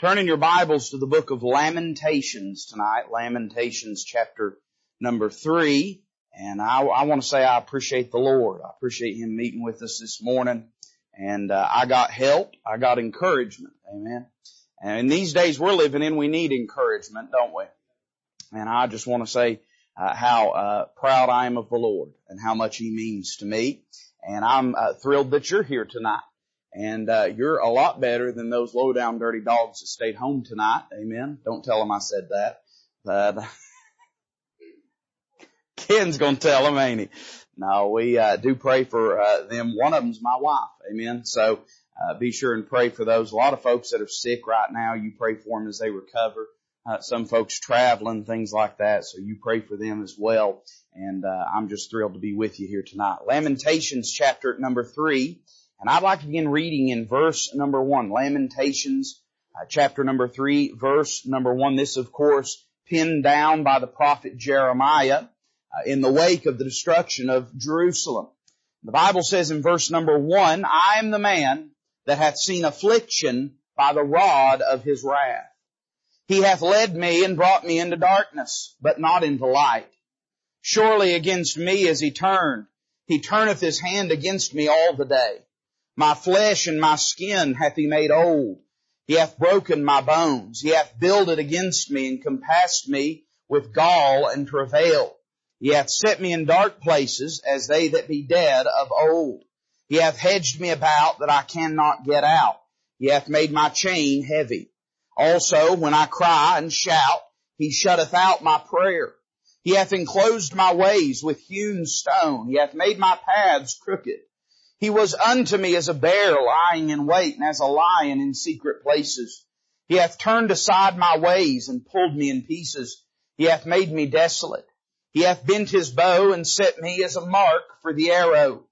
Turn in your Bibles to the book of Lamentations tonight, Lamentations chapter number three. And I, I want to say I appreciate the Lord. I appreciate Him meeting with us this morning. And uh, I got help. I got encouragement. Amen. And in these days we're living in, we need encouragement, don't we? And I just want to say uh, how uh, proud I am of the Lord and how much He means to me. And I'm uh, thrilled that you're here tonight. And uh, you're a lot better than those low down dirty dogs that stayed home tonight. Amen. Don't tell them I said that. But Ken's gonna tell them, ain't he? No, we uh, do pray for uh, them. One of them's my wife. Amen. So uh, be sure and pray for those. A lot of folks that are sick right now, you pray for them as they recover. Uh, some folks traveling, things like that. So you pray for them as well. And uh, I'm just thrilled to be with you here tonight. Lamentations chapter number three. And I'd like to begin reading in verse number one, Lamentations uh, chapter number three, verse number one. This, of course, pinned down by the prophet Jeremiah uh, in the wake of the destruction of Jerusalem. The Bible says in verse number one, I am the man that hath seen affliction by the rod of his wrath. He hath led me and brought me into darkness, but not into light. Surely against me is he turned. He turneth his hand against me all the day. My flesh and my skin hath he made old. He hath broken my bones. He hath builded against me and compassed me with gall and travail. He hath set me in dark places as they that be dead of old. He hath hedged me about that I cannot get out. He hath made my chain heavy. Also, when I cry and shout, he shutteth out my prayer. He hath enclosed my ways with hewn stone. He hath made my paths crooked. He was unto me as a bear lying in wait and as a lion in secret places. He hath turned aside my ways and pulled me in pieces. He hath made me desolate. He hath bent his bow and set me as a mark for the arrow.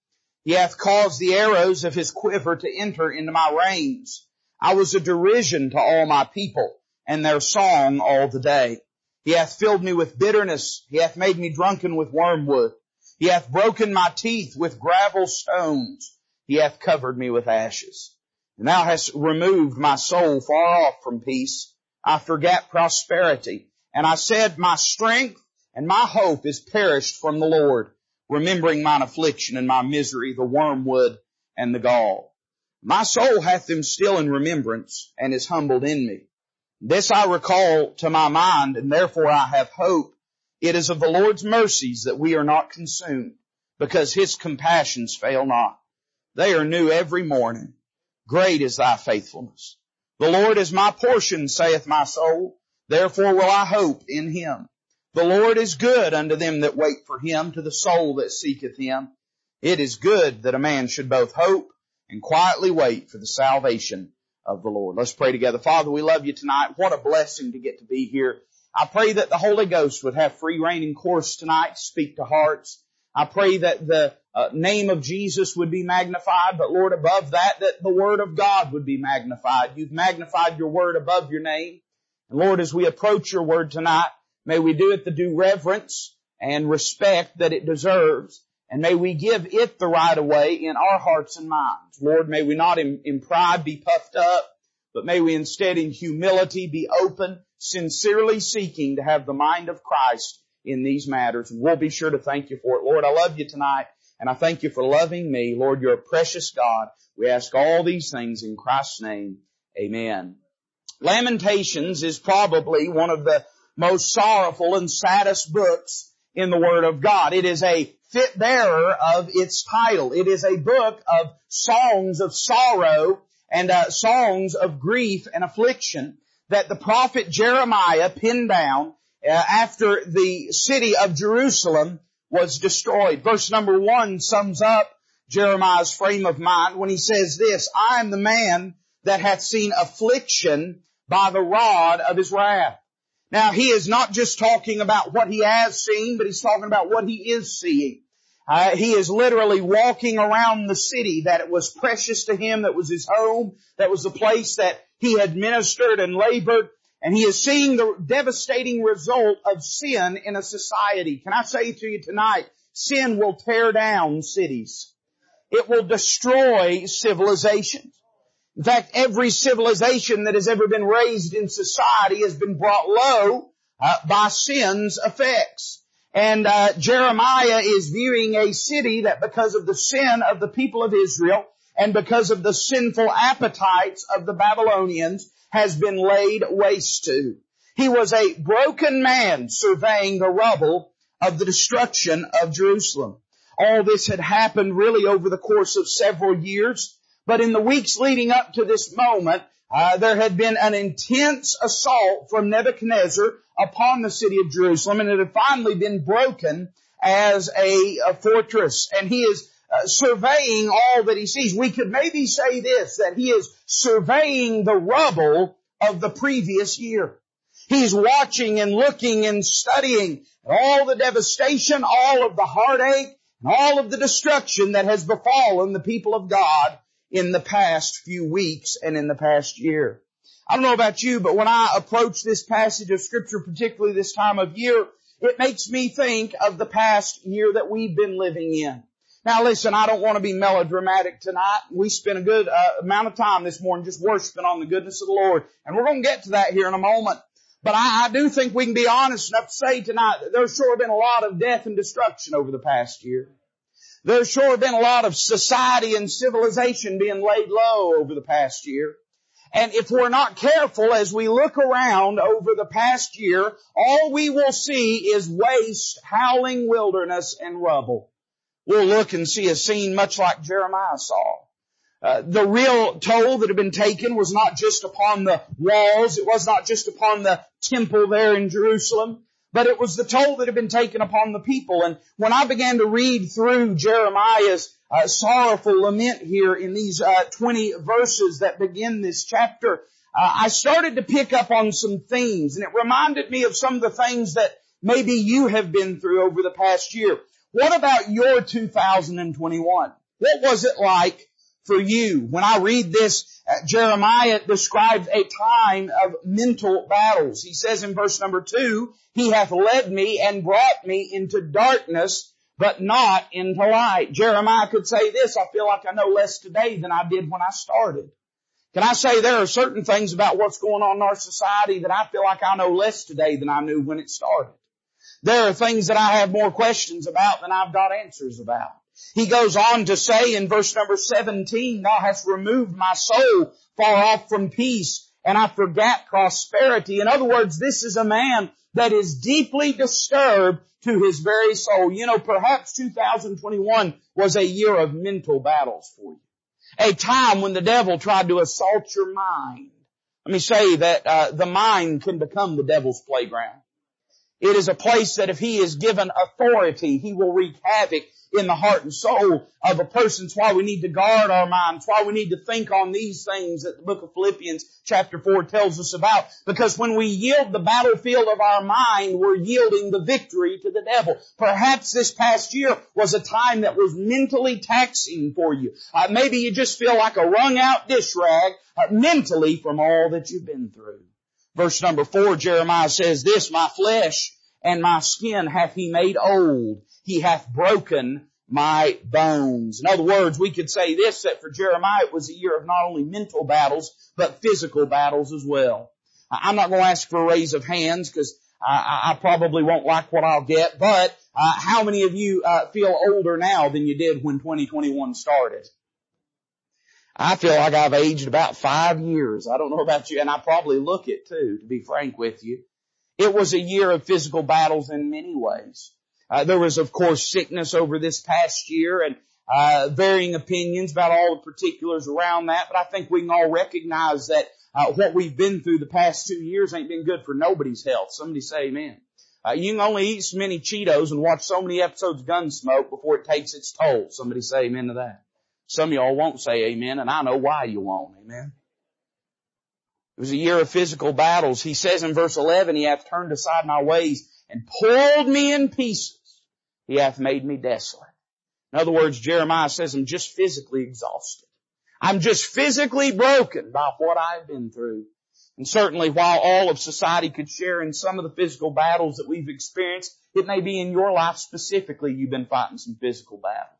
He hath caused the arrows of his quiver to enter into my reins. I was a derision to all my people and their song all the day. He hath filled me with bitterness. He hath made me drunken with wormwood. He hath broken my teeth with gravel stones. He hath covered me with ashes. And thou hast removed my soul far off from peace. I forgat prosperity. And I said, my strength and my hope is perished from the Lord, remembering mine affliction and my misery, the wormwood and the gall. My soul hath them still in remembrance and is humbled in me. This I recall to my mind and therefore I have hope. It is of the Lord's mercies that we are not consumed, because His compassions fail not. They are new every morning. Great is thy faithfulness. The Lord is my portion, saith my soul. Therefore will I hope in Him. The Lord is good unto them that wait for Him, to the soul that seeketh Him. It is good that a man should both hope and quietly wait for the salvation of the Lord. Let's pray together. Father, we love you tonight. What a blessing to get to be here I pray that the Holy Ghost would have free rein and course tonight to speak to hearts. I pray that the uh, name of Jesus would be magnified, but Lord, above that, that the Word of God would be magnified. You've magnified your Word above your name. And Lord, as we approach your Word tonight, may we do it the due reverence and respect that it deserves. And may we give it the right of way in our hearts and minds. Lord, may we not in, in pride be puffed up, but may we instead in humility be open sincerely seeking to have the mind of Christ in these matters. And we'll be sure to thank you for it. Lord, I love you tonight and I thank you for loving me. Lord, you're a precious God. We ask all these things in Christ's name. Amen. Lamentations is probably one of the most sorrowful and saddest books in the Word of God. It is a fit bearer of its title. It is a book of songs of sorrow and uh, songs of grief and affliction that the prophet Jeremiah pinned down uh, after the city of Jerusalem was destroyed. Verse number one sums up Jeremiah's frame of mind when he says this, I am the man that hath seen affliction by the rod of his wrath. Now he is not just talking about what he has seen, but he's talking about what he is seeing. Uh, he is literally walking around the city that it was precious to him, that was his home, that was the place that he had ministered and labored, and he is seeing the devastating result of sin in a society. Can I say to you tonight, sin will tear down cities. It will destroy civilizations. In fact, every civilization that has ever been raised in society has been brought low uh, by sin's effects. And uh, Jeremiah is viewing a city that because of the sin of the people of Israel and because of the sinful appetites of the Babylonians has been laid waste to. He was a broken man surveying the rubble of the destruction of Jerusalem. All this had happened really over the course of several years, but in the weeks leading up to this moment, uh, there had been an intense assault from Nebuchadnezzar upon the city of Jerusalem, and it had finally been broken as a, a fortress. And he is uh, surveying all that he sees. We could maybe say this, that he is surveying the rubble of the previous year. He's watching and looking and studying all the devastation, all of the heartache, and all of the destruction that has befallen the people of God in the past few weeks and in the past year. I don't know about you, but when I approach this passage of scripture, particularly this time of year, it makes me think of the past year that we've been living in. Now listen, I don't want to be melodramatic tonight. We spent a good uh, amount of time this morning just worshiping on the goodness of the Lord. And we're going to get to that here in a moment. But I, I do think we can be honest enough to say tonight that there's sure been a lot of death and destruction over the past year. There's sure been a lot of society and civilization being laid low over the past year. And if we're not careful as we look around over the past year, all we will see is waste, howling wilderness, and rubble. We'll look and see a scene much like Jeremiah saw. Uh, the real toll that had been taken was not just upon the walls, it was not just upon the temple there in Jerusalem, but it was the toll that had been taken upon the people. And when I began to read through Jeremiah's uh, sorrowful lament here in these uh, 20 verses that begin this chapter, uh, I started to pick up on some themes, and it reminded me of some of the things that maybe you have been through over the past year. What about your 2021? What was it like for you. When I read this, uh, Jeremiah describes a time of mental battles. He says in verse number two, He hath led me and brought me into darkness, but not into light. Jeremiah could say this, I feel like I know less today than I did when I started. Can I say there are certain things about what's going on in our society that I feel like I know less today than I knew when it started? There are things that I have more questions about than I've got answers about. He goes on to say in verse number 17, Thou hast removed my soul far off from peace, and I forgot prosperity. In other words, this is a man that is deeply disturbed to his very soul. You know, perhaps 2021 was a year of mental battles for you. A time when the devil tried to assault your mind. Let me say that uh, the mind can become the devil's playground. It is a place that if he is given authority, he will wreak havoc in the heart and soul of a person. It's why we need to guard our minds. It's why we need to think on these things that the book of Philippians chapter 4 tells us about. Because when we yield the battlefield of our mind, we're yielding the victory to the devil. Perhaps this past year was a time that was mentally taxing for you. Uh, maybe you just feel like a wrung out dish rag uh, mentally from all that you've been through. Verse number four, Jeremiah says this, my flesh and my skin hath he made old he hath broken my bones. In other words, we could say this, that for Jeremiah it was a year of not only mental battles, but physical battles as well. I'm not going to ask for a raise of hands because I, I, probably won't like what I'll get, but uh, how many of you uh, feel older now than you did when 2021 started? I feel like I've aged about five years. I don't know about you, and I probably look it too, to be frank with you. It was a year of physical battles in many ways. Uh, there was, of course, sickness over this past year and uh, varying opinions about all the particulars around that, but I think we can all recognize that uh, what we've been through the past two years ain't been good for nobody's health. Somebody say amen. Uh, you can only eat so many Cheetos and watch so many episodes of Gunsmoke before it takes its toll. Somebody say amen to that. Some of y'all won't say amen, and I know why you won't. Amen. It was a year of physical battles. He says in verse 11, He hath turned aside my ways and pulled me in pieces. He hath made me desolate. In other words, Jeremiah says, I'm just physically exhausted. I'm just physically broken by what I've been through. And certainly while all of society could share in some of the physical battles that we've experienced, it may be in your life specifically you've been fighting some physical battles.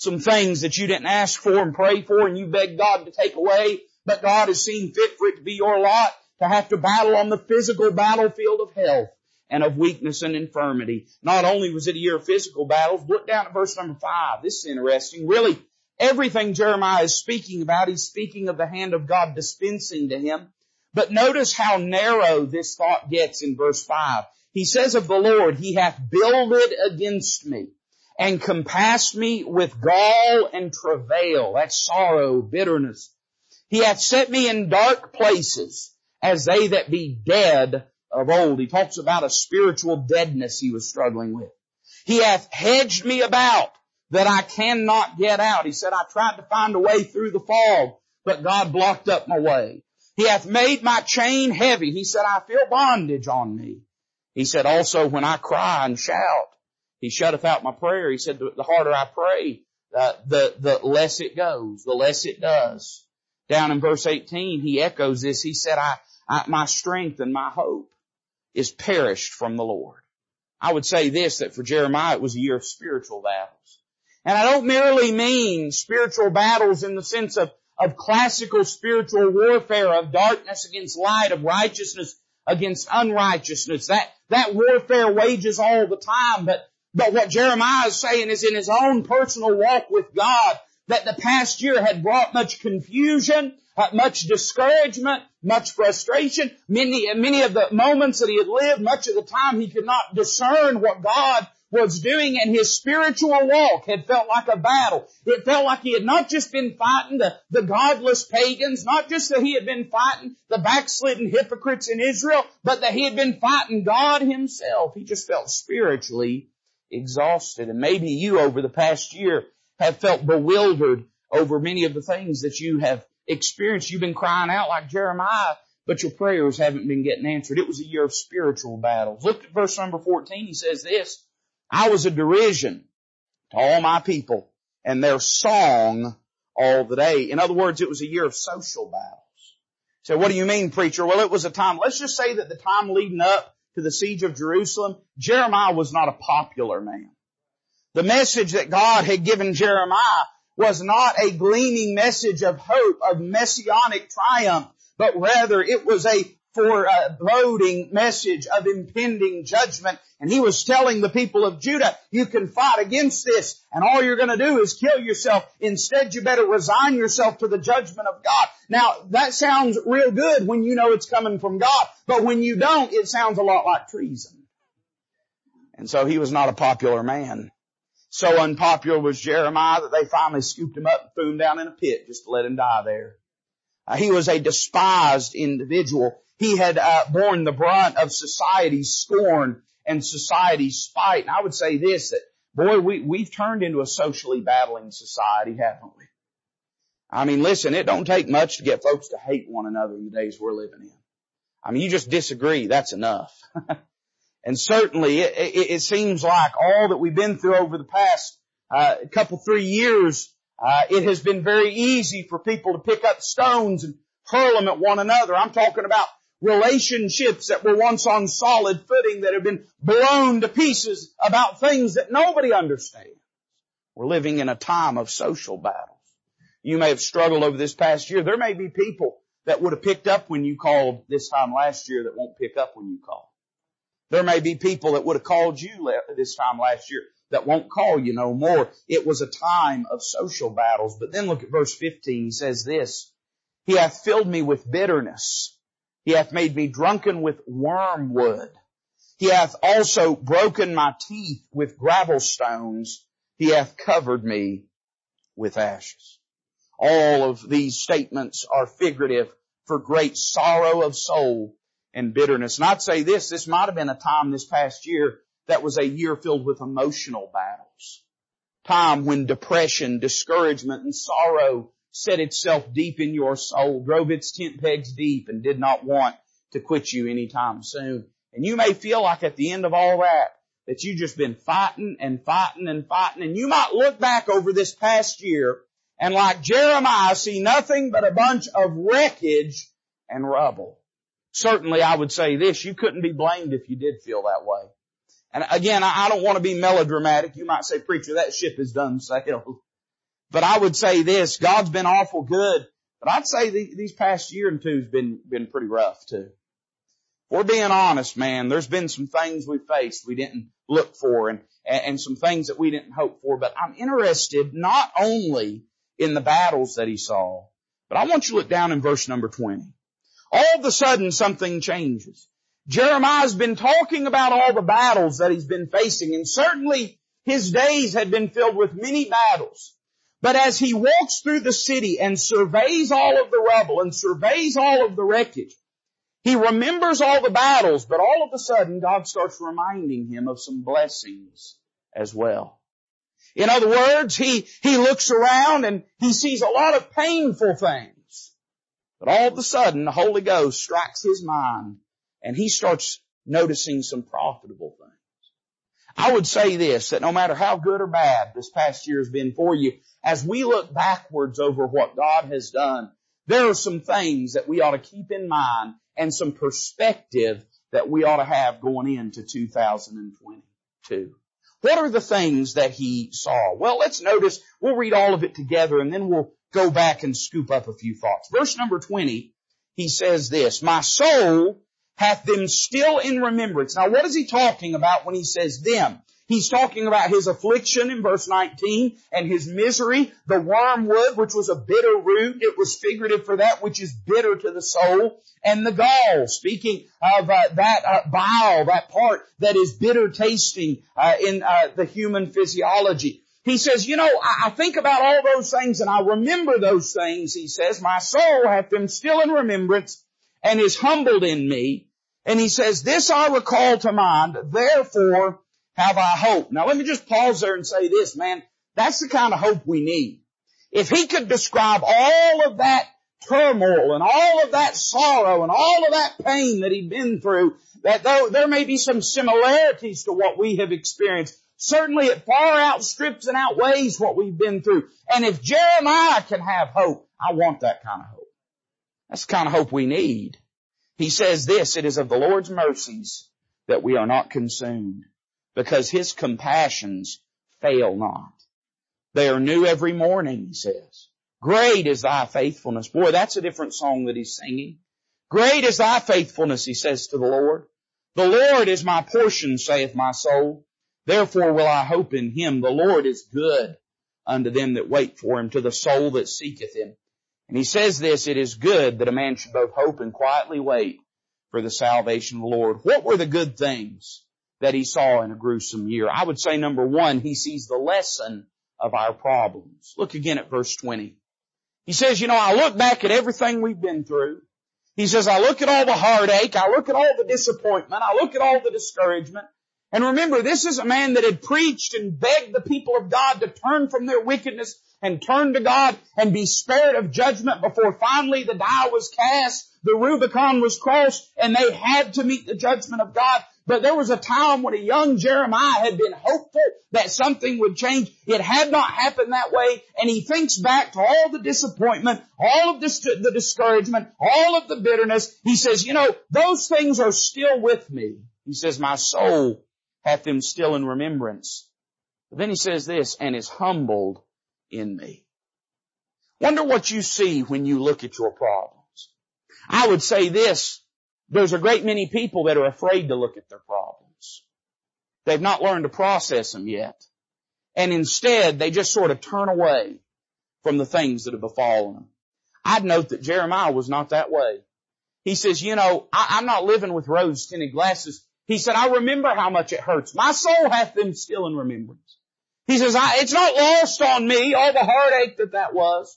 Some things that you didn't ask for and pray for and you begged God to take away, but God has seen fit for it to be your lot to have to battle on the physical battlefield of health and of weakness and infirmity. Not only was it a year of physical battles, look down at verse number five. This is interesting. Really, everything Jeremiah is speaking about, he's speaking of the hand of God dispensing to him. But notice how narrow this thought gets in verse five. He says of the Lord, He hath builded against me and compassed me with gall and travail. That's sorrow, bitterness. He hath set me in dark places as they that be dead of old. He talks about a spiritual deadness he was struggling with. He hath hedged me about that I cannot get out. He said, I tried to find a way through the fog, but God blocked up my way. He hath made my chain heavy. He said, I feel bondage on me. He said, also when I cry and shout, he shutteth out my prayer. He said, the harder I pray, uh, the, the less it goes, the less it does. Down in verse 18, he echoes this. He said, I, I, my strength and my hope is perished from the Lord. I would say this, that for Jeremiah it was a year of spiritual battles. And I don't merely mean spiritual battles in the sense of, of classical spiritual warfare of darkness against light, of righteousness against unrighteousness. That, that warfare wages all the time, but, but what Jeremiah is saying is in his own personal walk with God, that the past year had brought much confusion, uh, much discouragement, much frustration. Many, many of the moments that he had lived, much of the time he could not discern what God was doing and his spiritual walk had felt like a battle. It felt like he had not just been fighting the, the godless pagans, not just that he had been fighting the backslidden hypocrites in Israel, but that he had been fighting God himself. He just felt spiritually exhausted. And maybe you over the past year have felt bewildered over many of the things that you have experienced. You've been crying out like Jeremiah, but your prayers haven't been getting answered. It was a year of spiritual battles. Look at verse number 14. He says this, I was a derision to all my people and their song all the day. In other words, it was a year of social battles. So what do you mean, preacher? Well, it was a time, let's just say that the time leading up to the siege of Jerusalem, Jeremiah was not a popular man. The message that God had given Jeremiah was not a gleaming message of hope, of messianic triumph, but rather it was a foreboding message of impending judgment. And he was telling the people of Judah, you can fight against this and all you're going to do is kill yourself. Instead, you better resign yourself to the judgment of God. Now, that sounds real good when you know it's coming from God, but when you don't, it sounds a lot like treason. And so he was not a popular man. So unpopular was Jeremiah that they finally scooped him up and threw him down in a pit just to let him die there. Uh, he was a despised individual. He had uh, borne the brunt of society's scorn and society's spite. And I would say this, that boy, we, we've turned into a socially battling society, haven't we? I mean, listen, it don't take much to get folks to hate one another in the days we're living in. I mean, you just disagree, that's enough. and certainly it, it, it, seems like all that we've been through over the past uh, couple, three years uh, it has been very easy for people to pick up stones and hurl them at one another. I'm talking about relationships that were once on solid footing that have been blown to pieces about things that nobody understands. We're living in a time of social battles. You may have struggled over this past year. There may be people that would have picked up when you called this time last year that won't pick up when you call. There may be people that would have called you this time last year that won't call you no more. It was a time of social battles. But then look at verse 15. He says this, He hath filled me with bitterness. He hath made me drunken with wormwood. He hath also broken my teeth with gravel stones. He hath covered me with ashes. All of these statements are figurative for great sorrow of soul and bitterness. And I'd say this, this might have been a time this past year that was a year filled with emotional battles. Time when depression, discouragement, and sorrow set itself deep in your soul, drove its tent pegs deep, and did not want to quit you anytime soon. And you may feel like at the end of all that, that you've just been fighting and fighting and fighting, and you might look back over this past year and like Jeremiah see nothing but a bunch of wreckage and rubble. Certainly I would say this, you couldn't be blamed if you did feel that way. And again, I don't want to be melodramatic. You might say, preacher, that ship has done sailed. But I would say this, God's been awful good But I'd say the, these past year and two's been, been pretty rough too. If we're being honest, man, there's been some things we faced we didn't look for and, and some things that we didn't hope for, but I'm interested not only in the battles that he saw, but I want you to look down in verse number 20. All of a sudden something changes. Jeremiah's been talking about all the battles that he's been facing and certainly his days had been filled with many battles. But as he walks through the city and surveys all of the rubble and surveys all of the wreckage, he remembers all the battles, but all of a sudden God starts reminding him of some blessings as well. In other words, he, he looks around and he sees a lot of painful things. But all of a sudden the Holy Ghost strikes his mind and he starts noticing some profitable things. I would say this, that no matter how good or bad this past year has been for you, as we look backwards over what God has done, there are some things that we ought to keep in mind and some perspective that we ought to have going into 2022. What are the things that he saw? Well, let's notice, we'll read all of it together and then we'll go back and scoop up a few thoughts. Verse number 20, he says this, My soul hath them still in remembrance. Now what is he talking about when he says them? He's talking about his affliction in verse 19 and his misery, the wormwood, which was a bitter root. It was figurative for that which is bitter to the soul. And the gall, speaking of uh, that uh, bile, that part that is bitter tasting uh, in uh, the human physiology. He says, you know, I, I think about all those things and I remember those things, he says. My soul hath them still in remembrance and is humbled in me. And he says, this I recall to mind, therefore have I hope. Now let me just pause there and say this, man. That's the kind of hope we need. If he could describe all of that turmoil and all of that sorrow and all of that pain that he'd been through, that though there may be some similarities to what we have experienced, certainly it far outstrips and outweighs what we've been through. And if Jeremiah can have hope, I want that kind of hope. That's the kind of hope we need. He says this, it is of the Lord's mercies that we are not consumed because his compassions fail not. They are new every morning, he says. Great is thy faithfulness. Boy, that's a different song that he's singing. Great is thy faithfulness, he says to the Lord. The Lord is my portion, saith my soul. Therefore will I hope in him. The Lord is good unto them that wait for him, to the soul that seeketh him. And he says this, it is good that a man should both hope and quietly wait for the salvation of the Lord. What were the good things that he saw in a gruesome year. I would say number one, he sees the lesson of our problems. Look again at verse 20. He says, you know, I look back at everything we've been through. He says, I look at all the heartache. I look at all the disappointment. I look at all the discouragement. And remember, this is a man that had preached and begged the people of God to turn from their wickedness and turn to God and be spared of judgment before finally the die was cast, the Rubicon was crossed, and they had to meet the judgment of God. But there was a time when a young Jeremiah had been hopeful that something would change. It had not happened that way. And he thinks back to all the disappointment, all of this, the discouragement, all of the bitterness. He says, you know, those things are still with me. He says, my soul hath them still in remembrance. But then he says this, and is humbled in me. Wonder what you see when you look at your problems. I would say this, there's a great many people that are afraid to look at their problems. They've not learned to process them yet. And instead, they just sort of turn away from the things that have befallen them. I'd note that Jeremiah was not that way. He says, you know, I, am not living with rose tinted glasses. He said, I remember how much it hurts. My soul hath them still in remembrance. He says, it's not lost on me, all the heartache that that was.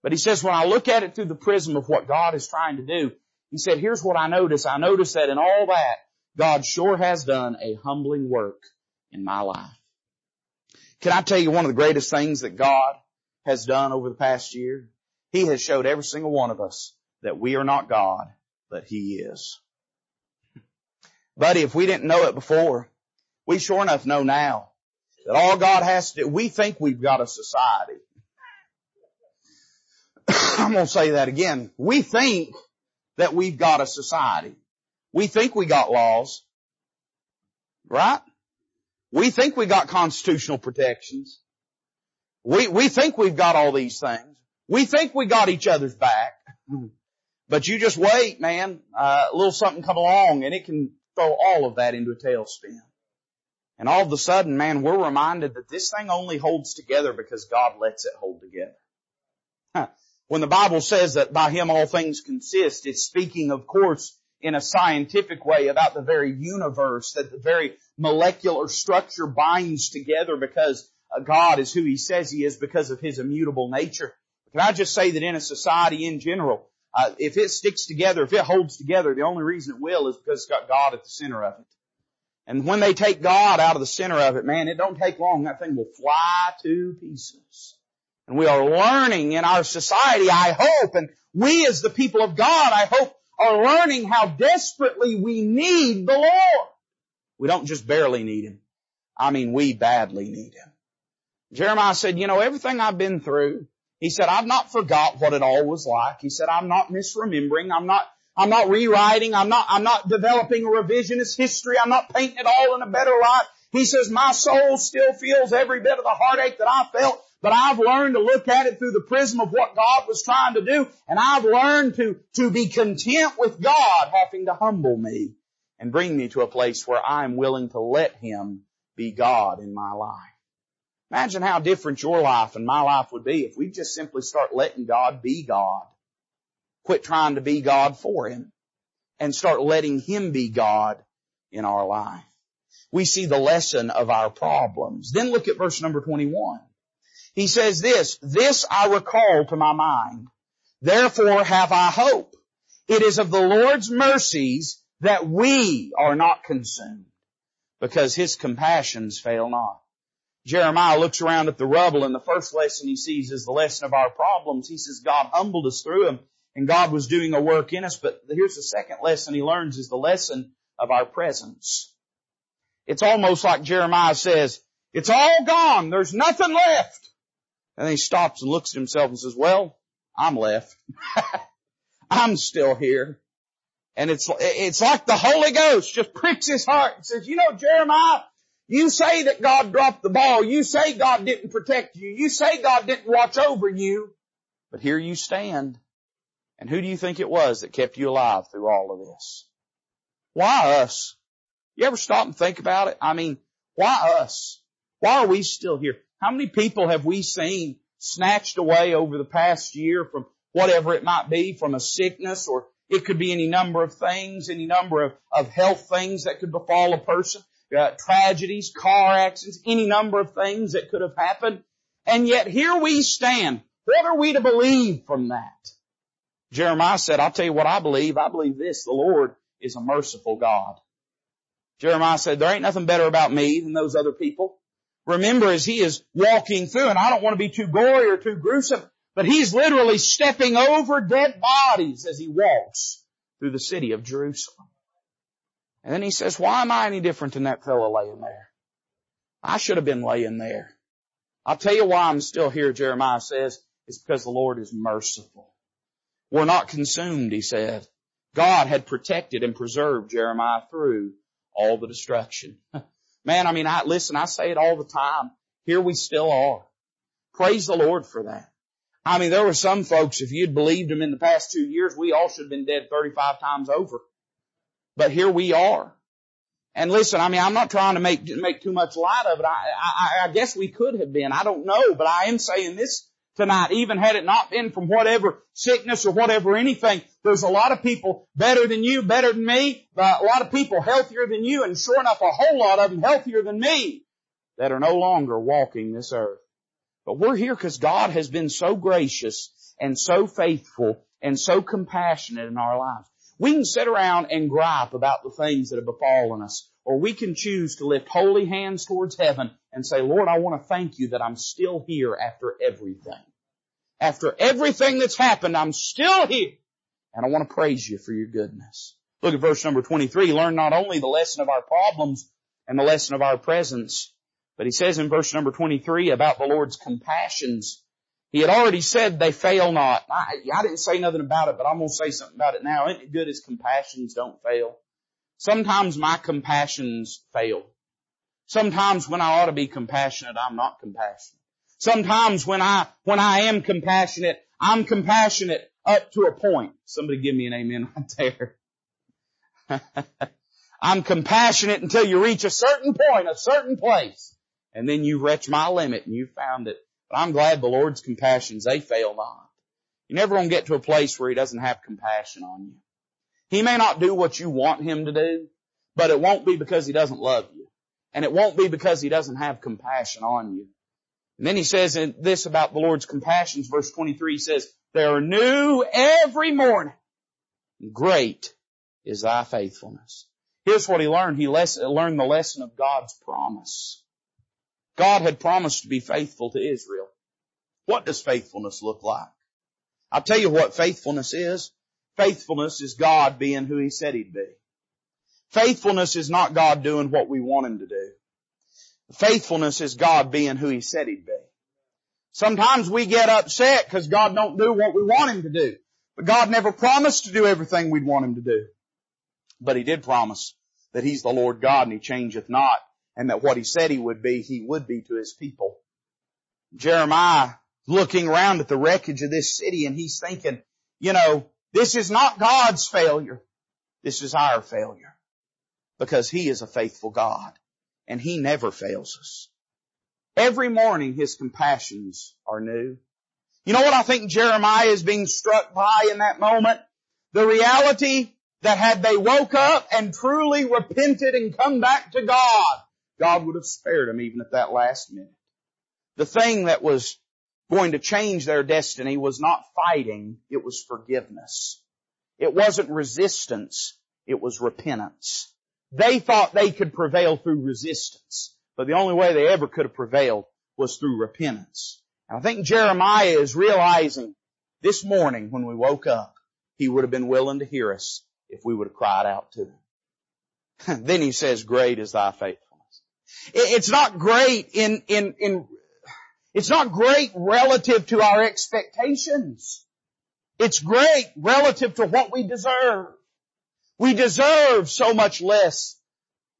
But he says, when I look at it through the prism of what God is trying to do, he said, here's what I notice. I notice that in all that, God sure has done a humbling work in my life. Can I tell you one of the greatest things that God has done over the past year? He has showed every single one of us that we are not God, but He is. Buddy, if we didn't know it before, we sure enough know now that all God has to do, we think we've got a society. I'm going to say that again. We think that we've got a society. We think we got laws. Right? We think we got constitutional protections. We, we think we've got all these things. We think we got each other's back. But you just wait, man. Uh, a little something come along and it can throw all of that into a tailspin. And all of a sudden, man, we're reminded that this thing only holds together because God lets it hold together. When the Bible says that by Him all things consist, it's speaking, of course, in a scientific way about the very universe, that the very molecular structure binds together because uh, God is who He says He is because of His immutable nature. Can I just say that in a society in general, uh, if it sticks together, if it holds together, the only reason it will is because it's got God at the center of it. And when they take God out of the center of it, man, it don't take long. That thing will fly to pieces. And we are learning in our society, I hope, and we as the people of God, I hope, are learning how desperately we need the Lord. We don't just barely need Him. I mean, we badly need Him. Jeremiah said, you know, everything I've been through, he said, I've not forgot what it all was like. He said, I'm not misremembering. I'm not, I'm not rewriting. I'm not, I'm not developing a revisionist history. I'm not painting it all in a better light. He says, my soul still feels every bit of the heartache that I felt, but I've learned to look at it through the prism of what God was trying to do, and I've learned to, to be content with God having to humble me and bring me to a place where I'm willing to let Him be God in my life. Imagine how different your life and my life would be if we just simply start letting God be God. Quit trying to be God for Him and start letting Him be God in our life. We see the lesson of our problems. Then look at verse number 21. He says this, this I recall to my mind. Therefore have I hope. It is of the Lord's mercies that we are not consumed because His compassions fail not. Jeremiah looks around at the rubble and the first lesson he sees is the lesson of our problems. He says God humbled us through them and God was doing a work in us. But here's the second lesson he learns is the lesson of our presence. It's almost like Jeremiah says, it's all gone. There's nothing left. And then he stops and looks at himself and says, well, I'm left. I'm still here. And it's, it's like the Holy Ghost just pricks his heart and says, you know, Jeremiah, you say that God dropped the ball. You say God didn't protect you. You say God didn't watch over you. But here you stand. And who do you think it was that kept you alive through all of this? Why us? You ever stop and think about it? I mean, why us? Why are we still here? How many people have we seen snatched away over the past year from whatever it might be, from a sickness or it could be any number of things, any number of, of health things that could befall a person uh, tragedies, car accidents, any number of things that could have happened. And yet here we stand. What are we to believe from that? Jeremiah said, I'll tell you what I believe. I believe this. The Lord is a merciful God. Jeremiah said, there ain't nothing better about me than those other people. Remember as he is walking through, and I don't want to be too gory or too gruesome, but he's literally stepping over dead bodies as he walks through the city of Jerusalem. And then he says, why am I any different than that fellow laying there? I should have been laying there. I'll tell you why I'm still here, Jeremiah says. It's because the Lord is merciful. We're not consumed, he said. God had protected and preserved Jeremiah through all the destruction. Man, I mean, I, listen, I say it all the time. Here we still are. Praise the Lord for that. I mean, there were some folks, if you'd believed them in the past two years, we all should have been dead 35 times over. But here we are. And listen, I mean, I'm not trying to make, make too much light of it. I, I, I guess we could have been. I don't know, but I am saying this tonight, even had it not been from whatever sickness or whatever anything, there's a lot of people better than you, better than me, a lot of people healthier than you, and sure enough, a whole lot of them healthier than me that are no longer walking this earth. But we're here because God has been so gracious and so faithful and so compassionate in our lives. We can sit around and gripe about the things that have befallen us, or we can choose to lift holy hands towards heaven and say, Lord, I want to thank you that I'm still here after everything. After everything that's happened, I'm still here. And I want to praise you for your goodness. Look at verse number 23. Learn not only the lesson of our problems and the lesson of our presence, but he says in verse number 23 about the Lord's compassions he had already said they fail not. I, I didn't say nothing about it, but I'm going to say something about it now. Isn't it good his compassions don't fail? Sometimes my compassions fail. Sometimes when I ought to be compassionate, I'm not compassionate. Sometimes when I, when I am compassionate, I'm compassionate up to a point. Somebody give me an amen right there. I'm compassionate until you reach a certain point, a certain place. And then you reach my limit and you found it. But I'm glad the Lord's compassions, they fail not. You're never going to get to a place where He doesn't have compassion on you. He may not do what you want Him to do, but it won't be because He doesn't love you. And it won't be because He doesn't have compassion on you. And then He says in this about the Lord's compassions, verse 23 he says, they are new every morning. Great is thy faithfulness. Here's what he learned. He learned the lesson of God's promise. God had promised to be faithful to Israel. What does faithfulness look like? I'll tell you what faithfulness is. Faithfulness is God being who He said He'd be. Faithfulness is not God doing what we want Him to do. Faithfulness is God being who He said He'd be. Sometimes we get upset because God don't do what we want Him to do. But God never promised to do everything we'd want Him to do. But He did promise that He's the Lord God and He changeth not, and that what He said He would be, He would be to His people. Jeremiah looking around at the wreckage of this city and he's thinking, you know, this is not God's failure. This is our failure. Because He is a faithful God and He never fails us. Every morning His compassions are new. You know what I think Jeremiah is being struck by in that moment? The reality that had they woke up and truly repented and come back to God, God would have spared them even at that last minute. The thing that was going to change their destiny was not fighting, it was forgiveness. It wasn't resistance, it was repentance. They thought they could prevail through resistance, but the only way they ever could have prevailed was through repentance. And I think Jeremiah is realizing this morning when we woke up, he would have been willing to hear us if we would have cried out to him. then he says, great is thy faithfulness. It's not great in, in, in, it's not great relative to our expectations. It's great relative to what we deserve. We deserve so much less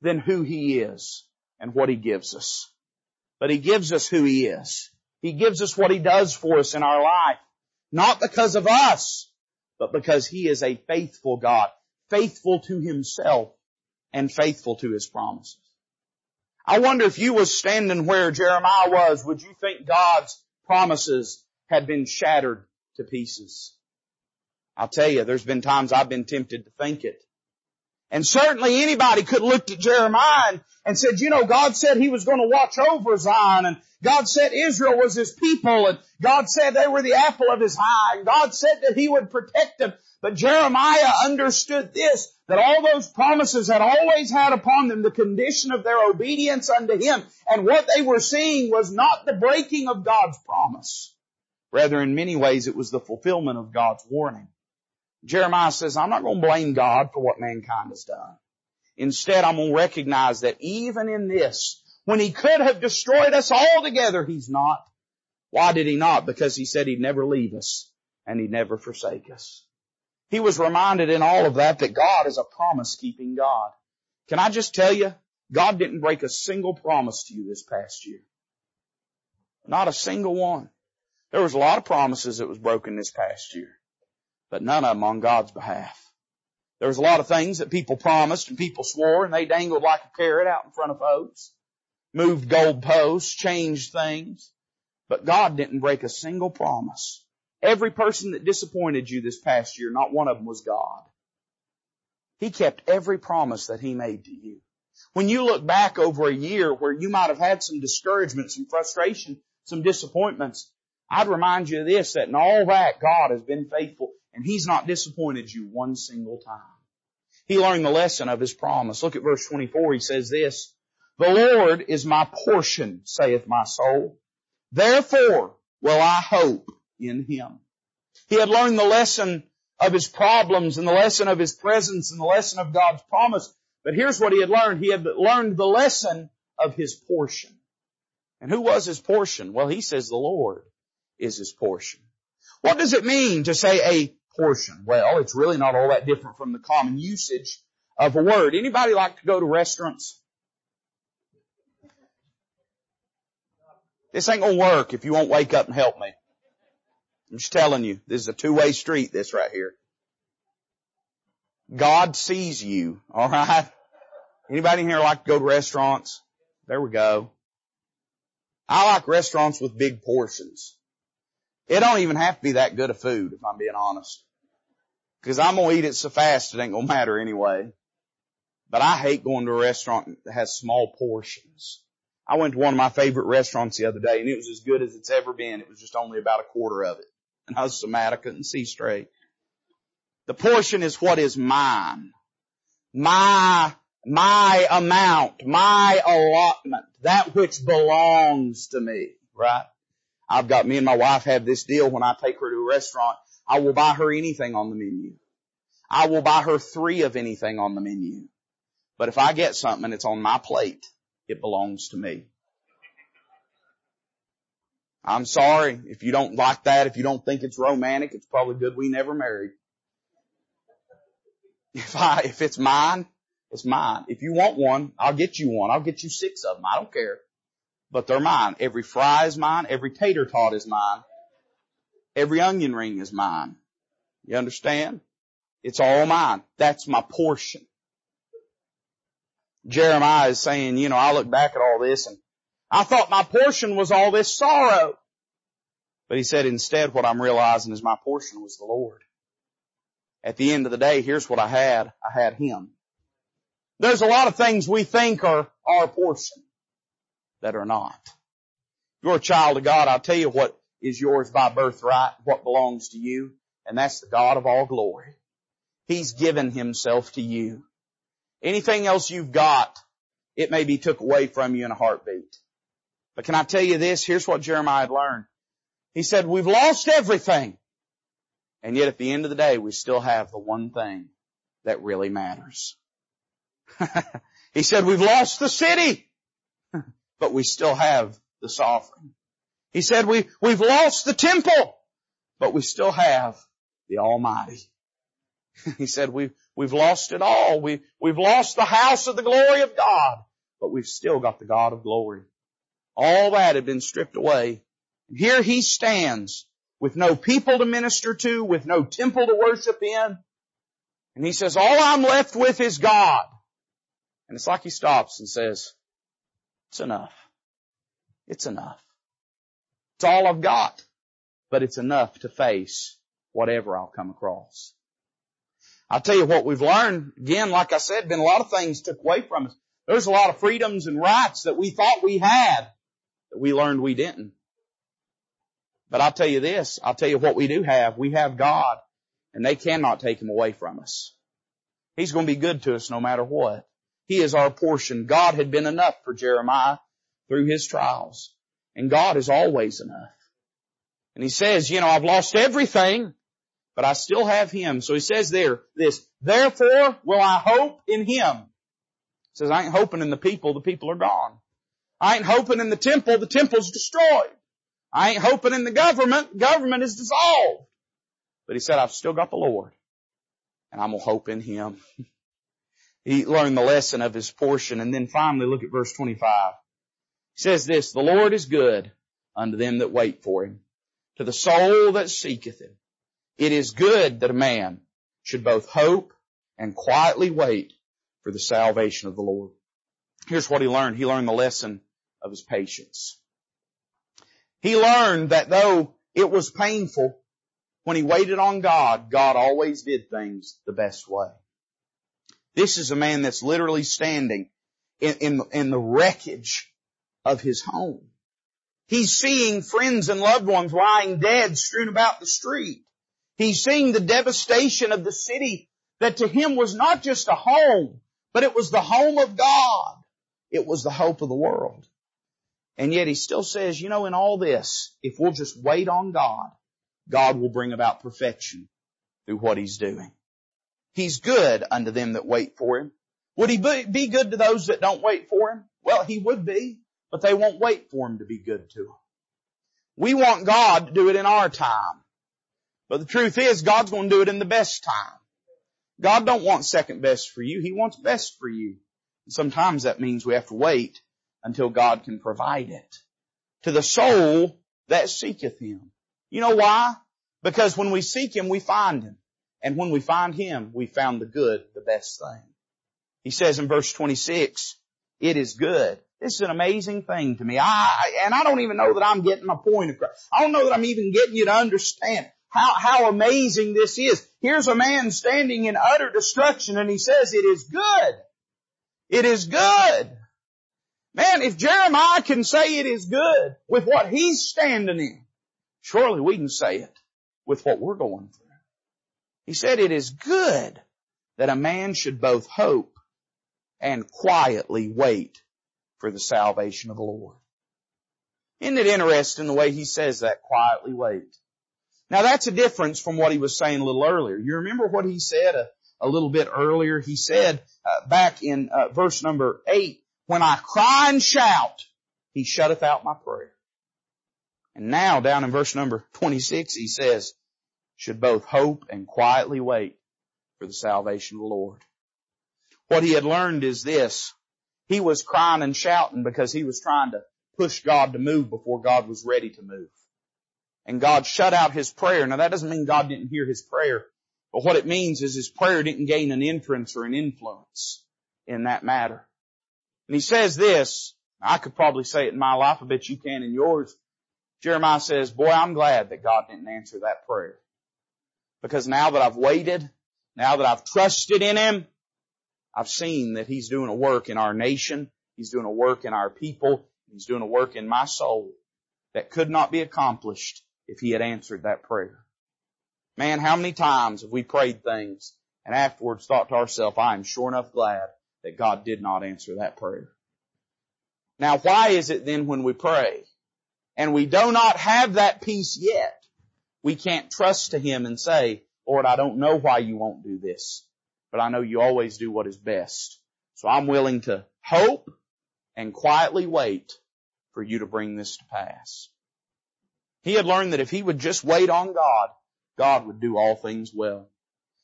than who He is and what He gives us. But He gives us who He is. He gives us what He does for us in our life. Not because of us, but because He is a faithful God faithful to himself and faithful to his promises. I wonder if you was standing where Jeremiah was, would you think God's promises had been shattered to pieces? I'll tell you, there's been times I've been tempted to think it. And certainly anybody could look at Jeremiah and, and said, you know, God said He was going to watch over Zion and God said Israel was His people and God said they were the apple of His eye and God said that He would protect them. But Jeremiah understood this, that all those promises had always had upon them the condition of their obedience unto Him. And what they were seeing was not the breaking of God's promise. Rather, in many ways, it was the fulfillment of God's warning. Jeremiah says, I'm not going to blame God for what mankind has done. Instead, I'm going to recognize that even in this, when He could have destroyed us altogether, He's not. Why did He not? Because He said He'd never leave us and He'd never forsake us. He was reminded in all of that that God is a promise keeping God. Can I just tell you, God didn't break a single promise to you this past year. Not a single one. There was a lot of promises that was broken this past year but none of them on God's behalf. There was a lot of things that people promised and people swore and they dangled like a carrot out in front of folks, moved gold posts, changed things, but God didn't break a single promise. Every person that disappointed you this past year, not one of them was God. He kept every promise that He made to you. When you look back over a year where you might have had some discouragement, some frustration, some disappointments, I'd remind you of this, that in all that, God has been faithful and He's not disappointed you one single time. He learned the lesson of His promise. Look at verse 24. He says this, The Lord is my portion, saith my soul. Therefore will I hope in Him. He had learned the lesson of his problems and the lesson of his presence and the lesson of God's promise. But here's what he had learned. He had learned the lesson of his portion. And who was his portion? Well, he says the Lord is his portion. What does it mean to say a portion? Well, it's really not all that different from the common usage of a word. Anybody like to go to restaurants? This ain't gonna work if you won't wake up and help me. I'm just telling you, this is a two-way street, this right here. God sees you, alright? Anybody in here like to go to restaurants? There we go. I like restaurants with big portions. It don't even have to be that good of food, if I'm being honest. Cause I'm gonna eat it so fast it ain't gonna matter anyway. But I hate going to a restaurant that has small portions. I went to one of my favorite restaurants the other day and it was as good as it's ever been. It was just only about a quarter of it. And I was so mad I couldn't see straight. The portion is what is mine. My, my amount, my allotment, that which belongs to me, right? I've got me and my wife have this deal when I take her to a restaurant. I will buy her anything on the menu. I will buy her three of anything on the menu. But if I get something and it's on my plate, it belongs to me. I'm sorry if you don't like that, if you don't think it's romantic, it's probably good we never married. If I, if it's mine, it's mine. If you want one, I'll get you one. I'll get you six of them. I don't care. But they're mine. Every fry is mine. Every tater tot is mine. Every onion ring is mine. You understand? It's all mine. That's my portion. Jeremiah is saying, you know, I look back at all this and I thought my portion was all this sorrow. But he said instead what I'm realizing is my portion was the Lord. At the end of the day, here's what I had. I had Him. There's a lot of things we think are our portion that are not. You're a child of God, I'll tell you what is yours by birthright, what belongs to you, and that's the God of all glory. He's given Himself to you. Anything else you've got, it may be took away from you in a heartbeat. But can I tell you this? Here's what Jeremiah had learned. He said, we've lost everything. And yet at the end of the day, we still have the one thing that really matters. he said, we've lost the city, but we still have the sovereign. He said, we, we've lost the temple, but we still have the Almighty. he said, we've, we've lost it all. We, we've lost the house of the glory of God, but we've still got the God of glory. All that had been stripped away. Here he stands with no people to minister to, with no temple to worship in. And he says, all I'm left with is God. And it's like he stops and says, it's enough. It's enough. It's all I've got, but it's enough to face whatever I'll come across. I'll tell you what we've learned, again, like I said, been a lot of things took away from us. There's a lot of freedoms and rights that we thought we had that we learned we didn't. But I'll tell you this, I'll tell you what we do have. We have God and they cannot take Him away from us. He's going to be good to us no matter what. He is our portion. God had been enough for Jeremiah through his trials. And God is always enough. And he says, you know, I've lost everything, but I still have him. So he says there, this, therefore will I hope in him. He says, I ain't hoping in the people, the people are gone. I ain't hoping in the temple, the temple's destroyed. I ain't hoping in the government, government is dissolved. But he said, I've still got the Lord. And I'm gonna hope in him. he learned the lesson of his portion. And then finally look at verse 25. He says this, the Lord is good unto them that wait for him, to the soul that seeketh him. It is good that a man should both hope and quietly wait for the salvation of the Lord. Here's what he learned. He learned the lesson of his patience. He learned that though it was painful, when he waited on God, God always did things the best way. This is a man that's literally standing in, in, in the wreckage of his home. He's seeing friends and loved ones lying dead strewn about the street. He's seeing the devastation of the city that to him was not just a home, but it was the home of God. It was the hope of the world. And yet he still says, you know, in all this, if we'll just wait on God, God will bring about perfection through what he's doing. He's good unto them that wait for him. Would he be good to those that don't wait for him? Well, he would be, but they won't wait for him to be good to them. We want God to do it in our time. But the truth is, God's going to do it in the best time. God don't want second best for you. He wants best for you. And sometimes that means we have to wait until God can provide it. To the soul that seeketh Him. You know why? Because when we seek Him, we find Him. And when we find Him, we found the good, the best thing. He says in verse 26, it is good. This is an amazing thing to me. I, and I don't even know that I'm getting my point across. I don't know that I'm even getting you to understand how, how amazing this is. Here's a man standing in utter destruction and he says it is good. It is good. Man, if Jeremiah can say it is good with what he's standing in, surely we can say it with what we're going through. He said it is good that a man should both hope and quietly wait for the salvation of the Lord. Isn't it interesting the way he says that, quietly wait? Now that's a difference from what he was saying a little earlier. You remember what he said a, a little bit earlier? He said uh, back in uh, verse number 8, when I cry and shout, he shutteth out my prayer. And now down in verse number 26 he says, should both hope and quietly wait for the salvation of the Lord. What he had learned is this. He was crying and shouting because he was trying to push God to move before God was ready to move. And God shut out his prayer. Now that doesn't mean God didn't hear his prayer, but what it means is his prayer didn't gain an entrance or an influence in that matter. And he says this, I could probably say it in my life, I bet you can in yours. Jeremiah says, boy, I'm glad that God didn't answer that prayer. Because now that I've waited, now that I've trusted in Him, I've seen that He's doing a work in our nation. He's doing a work in our people. He's doing a work in my soul that could not be accomplished if He had answered that prayer. Man, how many times have we prayed things and afterwards thought to ourselves, I am sure enough glad that God did not answer that prayer. Now why is it then when we pray and we do not have that peace yet, we can't trust to Him and say, Lord, I don't know why you won't do this, but I know you always do what is best. So I'm willing to hope and quietly wait for you to bring this to pass. He had learned that if he would just wait on God, God would do all things well.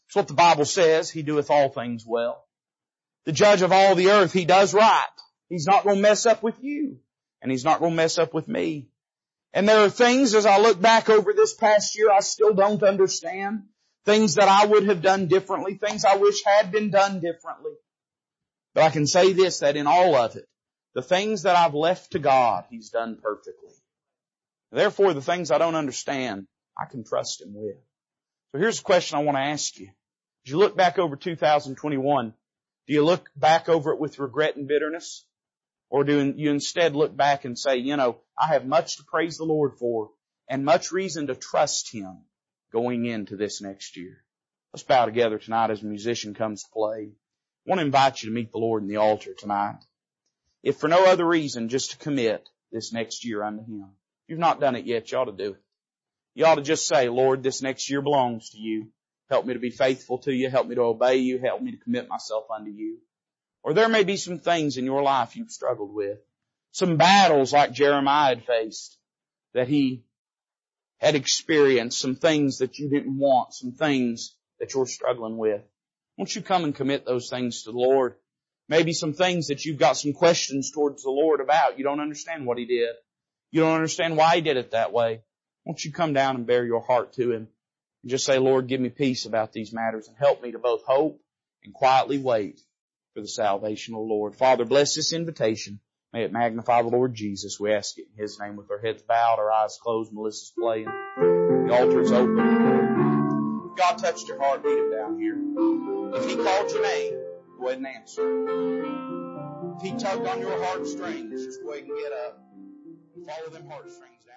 It's what the Bible says. He doeth all things well. The judge of all the earth, he does right. He's not going to mess up with you. And he's not going to mess up with me. And there are things as I look back over this past year I still don't understand. Things that I would have done differently, things I wish had been done differently. But I can say this, that in all of it, the things that I've left to God, He's done perfectly. Therefore, the things I don't understand, I can trust Him with. So here's a question I want to ask you. As you look back over 2021, do you look back over it with regret and bitterness? Or do you instead look back and say, you know, I have much to praise the Lord for and much reason to trust Him going into this next year. Let's bow together tonight as a musician comes to play. I want to invite you to meet the Lord in the altar tonight. If for no other reason, just to commit this next year unto Him. If you've not done it yet, you ought to do it. You ought to just say, Lord, this next year belongs to you. Help me to be faithful to you. Help me to obey you. Help me to commit myself unto you. Or there may be some things in your life you've struggled with. Some battles like Jeremiah had faced that he had experienced, some things that you didn't want, some things that you're struggling with. Won't you come and commit those things to the Lord? Maybe some things that you've got some questions towards the Lord about. You don't understand what He did. You don't understand why He did it that way. Won't you come down and bare your heart to Him and just say, Lord, give me peace about these matters and help me to both hope and quietly wait for the salvation the Lord. Father, bless this invitation. May it magnify the Lord Jesus. We ask it in His name with our heads bowed, our eyes closed, Melissa's playing. The altar is open. If God touched your heart, meet Him down here. If He called your name, go ahead and answer. If He tugged on your heartstrings, just go ahead and get up and follow them heartstrings.